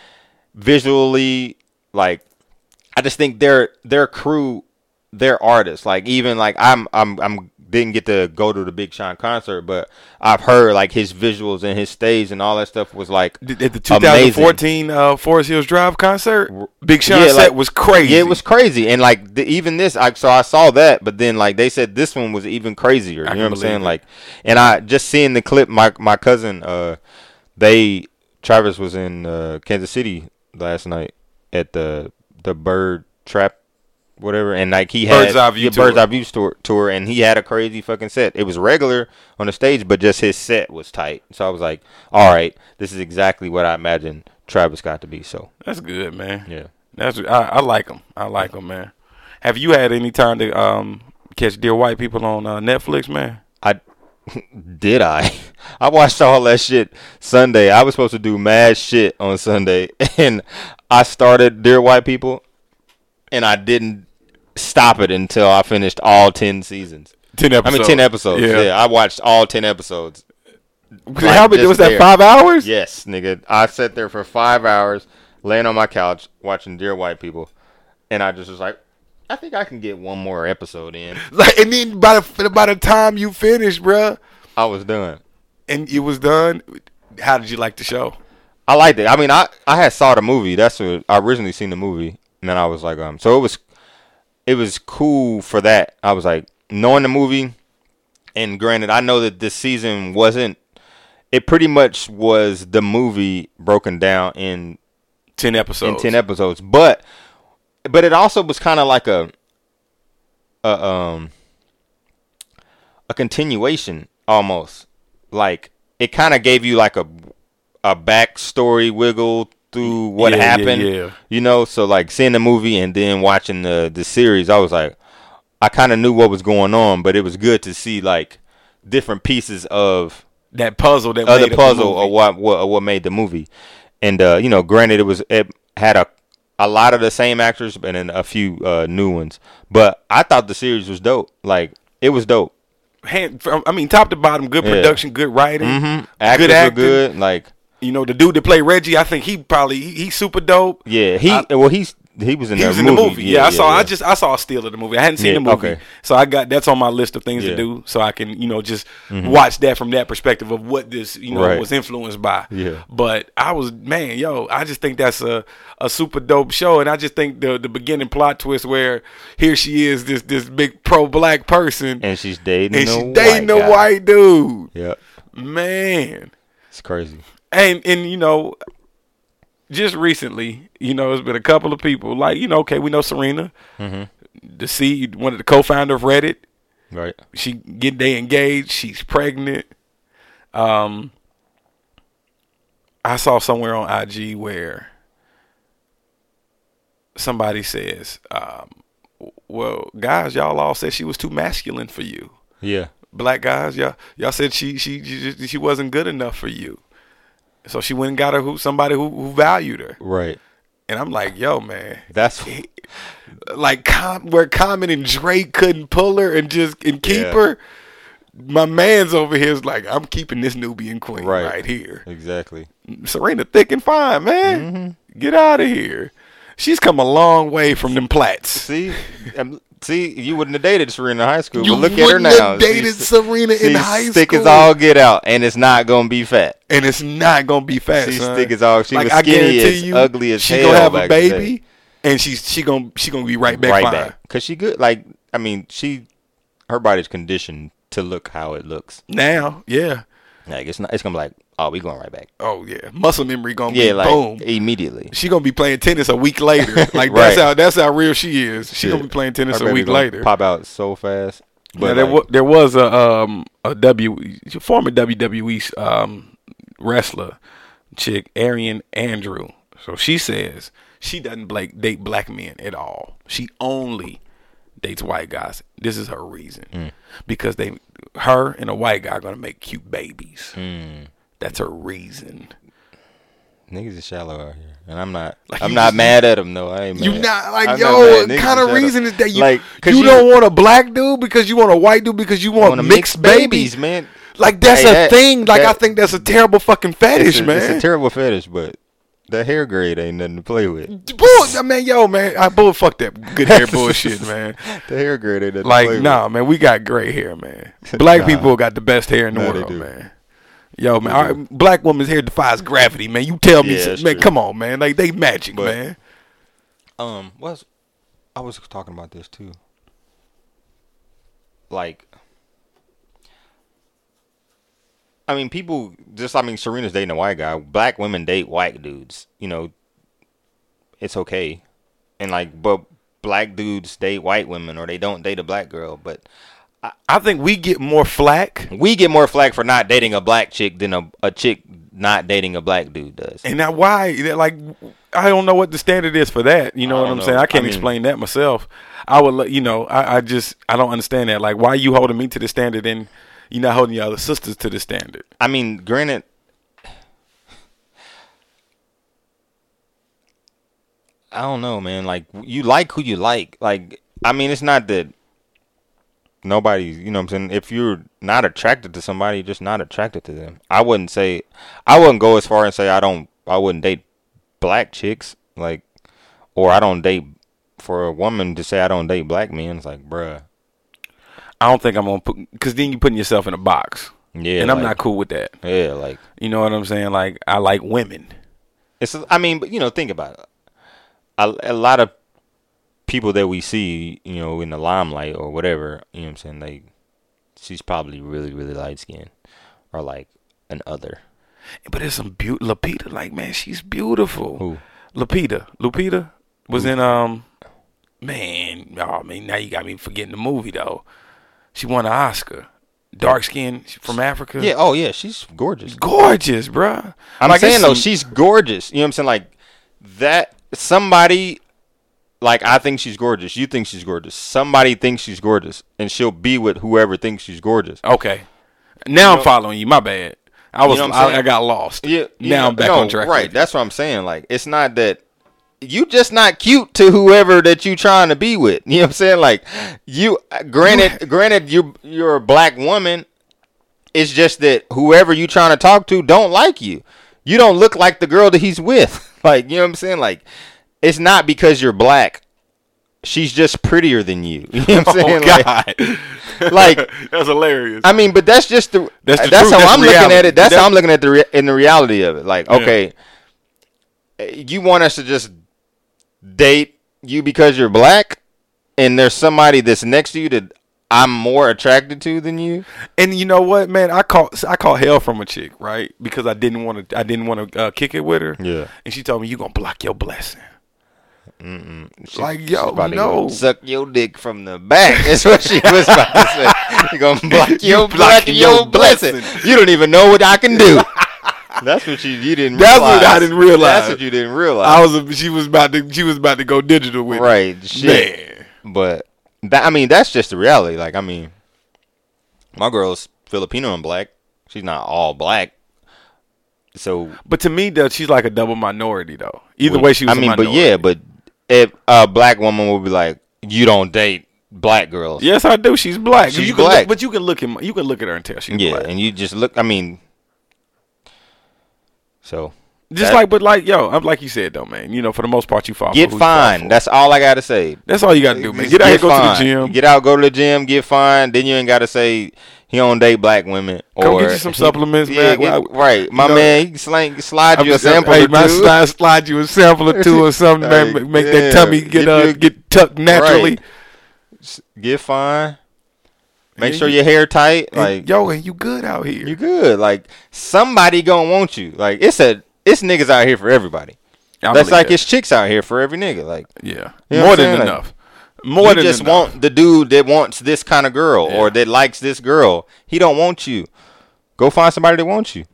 visually, like I just think their their crew, their artists, like even like I'm I'm I'm didn't get to go to the Big Sean concert, but I've heard like his visuals and his stage and all that stuff was like At the 2014 uh, Forest Hills Drive concert, Big Sean Yeah, set like- was crazy. Yeah, it was crazy, and like the, even this, I so I saw that, but then like they said this one was even crazier. You can know what I'm saying? it. Like, and I just seeing the clip. My my cousin, uh, they Travis was in uh, Kansas City last night at the the Bird Trap, whatever, and like he had Bird's Eye View yeah, Bird's. Eye View tour, tour, and he had a crazy fucking set. It was regular on the stage, but just his set was tight. So I was like, all right, this is exactly what I imagined Travis got to be. So That's good, man. yeah. That's I, I like him. I like him, man. Have you had any time to um catch Dear White People on uh, Netflix, man? I (laughs) did I? I watched all that shit Sunday. I was supposed to do mad shit on Sunday, (laughs) and I started Dear White People, and I didn't stop it until I finished all ten seasons. Ten episodes. I mean, ten episodes. Yeah, I watched all ten episodes. How many was that? there. Five hours? Yes, nigga. I sat there for five hours. laying on my couch watching Dear White People, and I just was like, I think I can get one more episode in. (laughs) Like, and then by the by the time you finish, bruh, I was done. and it was done. How did you like the show? I liked it. I mean, I I had saw the movie. That's what I originally seen the movie, and then I was like, um, so it was, it was cool for that. I was like, knowing the movie, and granted, I know that this season wasn't. It pretty much was the movie broken down in Ten episodes. in ten episodes, but but it also was kind of like a a um a continuation almost. Like it kind of gave you like a a backstory wiggle through what Yeah, yeah, happened. yeah. You know, so like seeing the movie and then watching the the series, I was like, I kind of knew what was going on, but it was good to see like different pieces of that puzzle that of made the up puzzle or what, what or what made the movie. And uh, you know, granted, it was it had a a lot of the same actors and then a few uh, new ones. But I thought the series was dope. Like it was dope. Hand, from, I mean, top to bottom, good Yeah. production, good writing, Mm-hmm. Actors good acting. good. Like You know, the dude that played Reggie, I think he probably he, he's super dope. yeah, he I- well he's he was in He was in movie. the movie. Yeah, I saw. I just I saw a steal of the movie. I hadn't seen Yeah, the movie, okay. so I got that's on my list of things Yeah. Mm-hmm. to do, so I can you know just watch that from that perspective of what this you know Right. was influenced by. Yeah. But I was man, yo, I just think that's a a super dope show, and I just think the the beginning plot twist where here she is, this this big pro black person, and she's dating and she's dating white a guy. white dude. Yeah, Man, it's crazy. And and you know just recently you know there's been a couple of people like you know okay we know serena the C, one of the co-founder of reddit Right. she get they engaged she's pregnant um i saw somewhere on ig where somebody says um well guys y'all all said she was too masculine for you Yeah. black guys, y'all y'all said she she she, she wasn't good enough for you. So she went and got her who somebody who, who valued her. Right. And I'm like, yo, man, That's like com- where Common and Drake couldn't pull her and just and keep Yeah. her. My man's over here is like, I'm keeping this Nubian queen Right. right, here. exactly. Serena thick and fine, man. Mm-hmm. Get out of here. She's come a long way from them plats. See, um, see, you wouldn't have dated Serena in high school, You but look at her wouldn't now. have dated She's- Serena in high thick as school. all get out, and it's not gonna be fat. and it's not gonna be fat. She's son. thick as all- she was skinny as ugly as she hell gonna have a back in the baby, and she's she gonna she gonna be right back right fine. back, cause she good. Like, I mean, she, her body's conditioned to look how it looks. Now, yeah. Like, it's not. It's gonna be like, oh, we going right back. Oh yeah, muscle memory gonna Yeah, be like boom. immediately. She gonna be playing tennis a week later. (laughs) Like Right. that's how that's how real she is. She Yeah. gonna be playing tennis Her a week later. Pop out so fast. But there, like, wa- there was a um a W former WWE um wrestler chick Ariane Andrew. So she says she doesn't black, date black men at all. She only dates white guys. This is her reason Mm. because they her and a white guy are gonna make cute babies. Mm. That's a reason. niggas is shallow out here, and I'm not. Like, I'm not just- mad at them though. I ain't. You mad. not like I'm yo. not What kind of reason is that you like? 'cause you, don't want a black dude because you want a white dude because you want, wanna mixed mix babies, man. Like that's Hey, a that- thing. Like I think that's a terrible fucking fetish, It's a, man. it's a terrible fetish, but the hair grade ain't nothing to play with. Bull, I mean, yo, man, I bull fuck that good hair (laughs) bullshit, man. (laughs) The hair grade ain't nothing to Like, nah, man, we got gray hair, man. (laughs) Black Nah. people got the best hair in the world, man. Yo, man, right, black woman's hair defies gravity, man. You tell me, Yeah, some- that's man, true. come on, man. Like they magic, But- man. Um, was I was talking about this too. Like, I mean, people just. I mean, Serena's dating a white guy. Black women date white dudes. You know, it's okay, and like, but black dudes date white women, or they don't date a black girl. But I think we get more flack, we get more flack for not dating a black chick than a a chick not dating a black dude does. and now why? Like, I don't know what the standard is for that. You know what I'm saying? I can't I mean- explain that myself. I would, you know, I, I just, I don't understand that. Like, why are you holding me to the standard and you're not holding your other sisters to the standard? I mean, granted, I don't know, man. Like, you like who you like. Like, I mean, it's not that nobody, you know what I'm saying? If you're not attracted to somebody, you're just not attracted to them. I wouldn't say, I wouldn't go as far and say I don't, I wouldn't date black chicks, like, or I don't date. For a woman to say I don't date black men, it's like, bruh. I don't think I'm gonna put because then you're putting yourself in a box, Yeah, and I'm like- not cool with that. Yeah, like You know what I'm saying? Like I like women. It's. I mean, but you know, think about it. A, a lot of people that we see, you know, in the limelight or whatever, you know, what I'm saying, like, she's probably really, really light skinned, or like an other. But there's some beauty. Lupita, like man, she's beautiful. Who? Lupita. Lupita was in um, man. Oh man, now you got me forgetting the movie though. She won an Oscar. Dark skin from Africa. Yeah. Oh, yeah. She's gorgeous. gorgeous, bruh. I'm Like, saying though, she's gorgeous. You know what I'm saying? Like that. Somebody. Like I think she's gorgeous. You think she's gorgeous. Somebody thinks she's gorgeous, and she'll be with whoever thinks she's gorgeous. okay. Now I'm following you. My bad. I was know I'm I, got lost. Yeah. Now know- I'm back no, on track. Right. That's what I'm saying. Like it's not that you just not cute to whoever that you trying to be with. (laughs) You know what I'm saying? Like you granted granted you you're a black woman. It's just that whoever you trying to talk to don't like you. You don't look like the girl that he's with. (laughs) Like, you know what I'm saying? Like it's not because you're black. She's just prettier than you. (laughs) You know what I'm (laughs) saying? Oh Like- God. (laughs) like that's hilarious. I mean, but that's just the That's that's, truth. how That's I'm looking at it. That's, That's- how I'm looking at the re- in the reality of it. Like, Yeah. okay, you want us to just date you because you're black, and there's somebody that's next to you that I'm more attracted to than you. And you know what, man? I caught I caught hell from a chick, right? Because I didn't want to I didn't want to uh, kick it with her. Yeah. And she told me you gonna block your blessing. She- Like yo, no. suck your dick from the back. (laughs) That's what she was about to say. (laughs) You gonna block your block your, blessing. blessing. You don't even know what I can do. (laughs) That's what you you didn't. That's realize. what I didn't realize. That's what you didn't realize. I was she was about to she was about to go digital with it. right shit. Man. But that I mean that's just the reality. Like I mean, my girl's Filipino and black. She's not all black. So But to me though, she's like a double minority though. Either would- way she was I mean, but yeah, but if a black woman would be like, you don't date black girls. Yes, I do. She's black. She's you can black. Look, but you can look at you can look at her and tell she's yeah, black. and you just look. I mean, so Just that- like, but like, yo, I'm like you said though, man. You know, for the most part, you fall. get for who you fall fined. That's all I gotta say. that's all you got to do, man. Just Get out here, go fined. to the gym. Get out, go to the gym, get fined. Then you ain't gotta say he don't date black women. Come or get you some supplements, yeah, man. get- Well, right, my know, man. He can slang, slide I'm you a just- sample hey, or two. slide, slide you a sample or two or (laughs) something, man. Like, Make, make yeah, that tummy get get uh, you- get tucked naturally. Get fine. Make Yeah, sure you- your hair tight. Like yo, and you good out here. you good. Like somebody gonna want you. Like it's a it's niggas out here for everybody. I That's like that. it's chicks out here for every nigga. Like yeah, You know more than? Like, enough. More you than just enough. want the dude that wants this kind of girl Yeah. or that likes this girl. He don't want you. Go find somebody that wants you.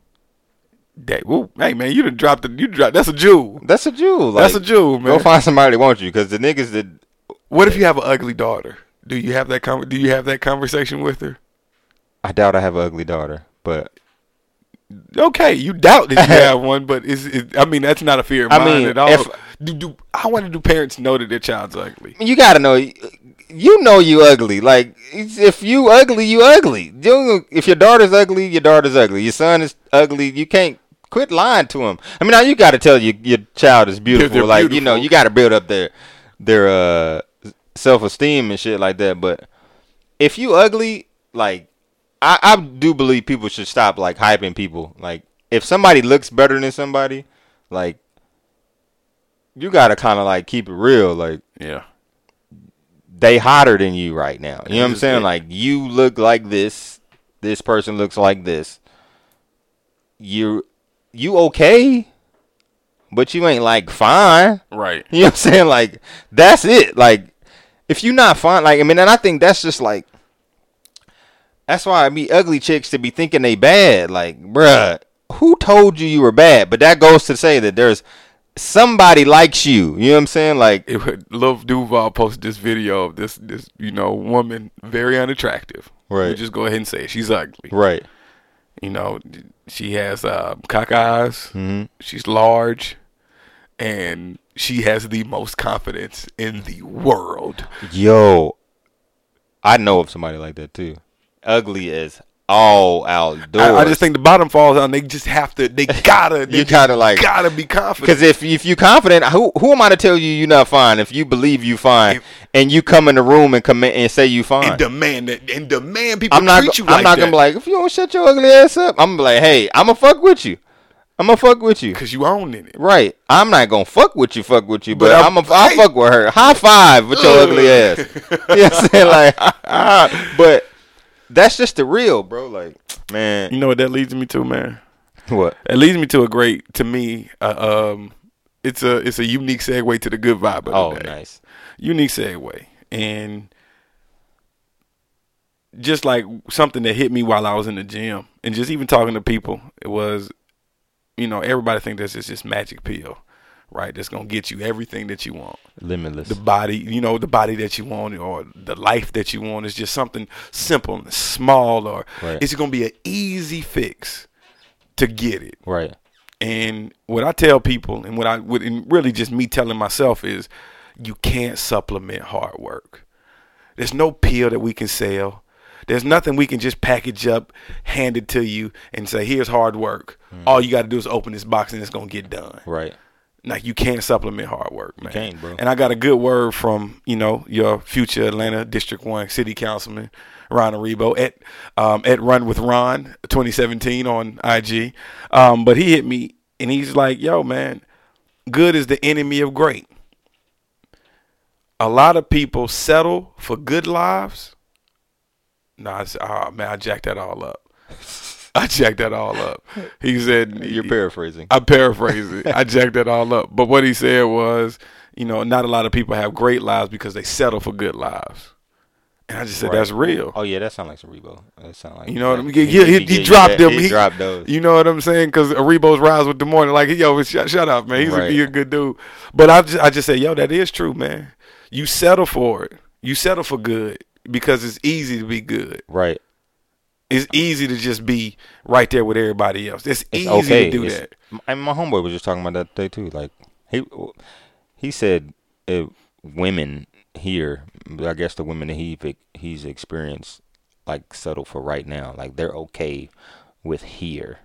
that. Woo, hey man, you done dropped the you dropped. That's a jewel. That's a jewel. That's a jewel, man. Go find somebody that wants you because the niggas that What if you have an ugly daughter? Do you have that con- Do you have that conversation with her? I doubt I have an ugly daughter, but Okay, you doubt that you (laughs) have one, but is it, I mean that's not a fear of I mine mean, at all. if- do, do I want to do parents know that their child's ugly? you gotta know. You know you ugly. Like if you ugly, you ugly. If your daughter's ugly, your daughter's ugly. Your son is ugly. You can't quit lying to him. I mean, now you got to tell you your child is beautiful. like you know, you got to build up their their uh, self esteem and shit like that. But if you ugly, like I, I do believe people should stop like hyping people. Like if somebody looks better than somebody, like you gotta kind of like keep it real. Like Yeah, they hotter than you right now. You know what I'm saying? Like you look like this. This person looks like this. You you okay, but you ain't like fine. right. You know what I'm saying? Like that's it. Like if you not fine, like I mean, and I think that's just like that's why I be ugly chicks to be thinking they bad. Like, bruh, who told you you were bad? But that goes to say that there's somebody likes you. You know what I'm saying? Like, It Lil Duval posted this video of this this you know woman very unattractive. Right. We'll just go ahead and say it. she's ugly. right. You know, she has uh, cock eyes. Mm-hmm. She's large, and she has the most confidence in the world. Yo, I know of somebody like that too. Ugly as all outdoors. I, I just think the bottom falls out. and They just have to. They (laughs) gotta. They You gotta, like- Gotta be confident. because if if you confident, who who am I to tell you you're not fine? If you believe you fine, If- and you come in the room and commit and say you fine, and demand that. And demand people I'm not. treat you I'm like not that. gonna be like if you don't shut your ugly ass up. I'm gonna be like, hey, I'm gonna fuck with you. I'm gonna fuck with you. because you own it. Right. I'm not gonna fuck with you, fuck with you, but, But I'm, I'm- a, I'll (laughs) fuck with her. High five with your ugly (laughs) ass. you know what I'm saying? Like, but that's just the real, bro. Like, man, You know what that leads me to, man? what? It leads me to a great, to me, uh, um, it's a it's a unique segue to the good vibe of Oh, day. nice. Unique segue, and just like something that hit me while I was in the gym, and just even talking to people, it was, you know, everybody think this is just magic pill, right? That's gonna get you everything that you want Limitless. the body, you know, the body that you want or the life that you want is just something simple and small or Right. it's to be an easy fix to get it. right. And what I tell people and what I would and really just me telling myself is you can't supplement hard work. There's no pill that we can sell. There's nothing we can just package up, hand it to you, and say, here's hard work. Hmm. All you got to do is open this box and it's going to get done. Right. Like you can't supplement hard work, man. can't, bro. And I got a good word from you know your future Atlanta District One City Councilman Ron Aribo at um, at Run with Ron 2017 on IG. Um, but he hit me and he's like, "Yo, man, good is the enemy of great." A lot of people settle for good lives. Nah, I said, oh man, I jacked that all up. (laughs) I jacked that all up. He said, You're paraphrasing. I paraphrase it. I jacked that all up. But what he said was, you know, not a lot of people have great lives because they settle for good lives. And I just said Right. that's real. Oh yeah, that sounds like some Rebo. That sound like You know what I mean? He, Yeah, he, he, dropped them. He, dropped those. You know what I'm saying? Because Aribo's rise with the morning, like, yo, shut, shut up, man. He's a, Right. he a good dude. But I just, I just say, yo, that is true, man. You settle for it. You settle for good because it's easy to be good. right. It's easy to just be right there with everybody else. It's, It's easy okay. to do It's- that. And my homeboy was just talking about that today too. Like he he said, uh, women here, I guess the women that he he's experienced, like settle for right now. Like they're okay with here.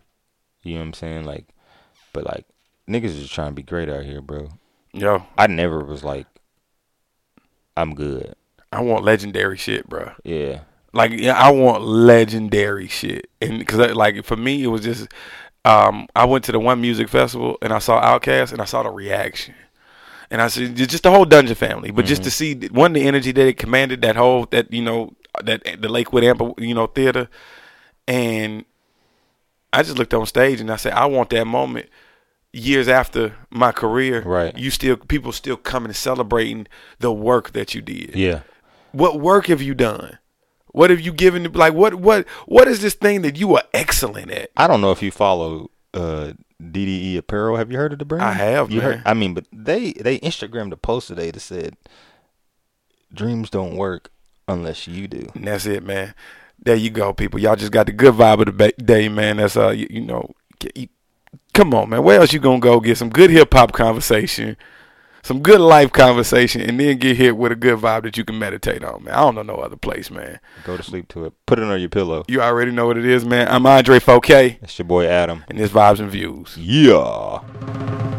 You know what I'm saying? Like, but like niggas is trying to be great out here, bro. Yo, I never was like, I'm good. I want legendary shit, bro. Yeah. Like yeah, I want legendary shit, and because like for me it was just, um, I went to the one music festival and I saw Outkast and I saw the reaction, and I said just the whole Dungeon family, but just to see one the energy that it commanded that whole that you know that the Lakewood Amp you know theater, and I just looked on stage and I said I want that moment. Years after my career, Right. You still people still coming and celebrating the work that you did Yeah. what work have you done? What have you given? Like what what what is this thing that you are excellent at? I don't know if you follow uh, DDE Apparel. Have you heard of the brand? I have, You man. heard? I mean, but they they Instagrammed a post today that said, "Dreams don't work unless you do." And that's it, man. There you go, people. Y'all just got the good vibe of the ba- day, man. That's uh, you, you know, come on, man. Where else you gonna go get some good hip hop conversation, some good life conversation, and then get hit with a good vibe that you can meditate on, man. I don't know no other place, man. Go to sleep to it. Put it on your pillow. You already know what it is, man. I'm Andre 4K, It's your boy Adam. and this vibes and views. Yeah.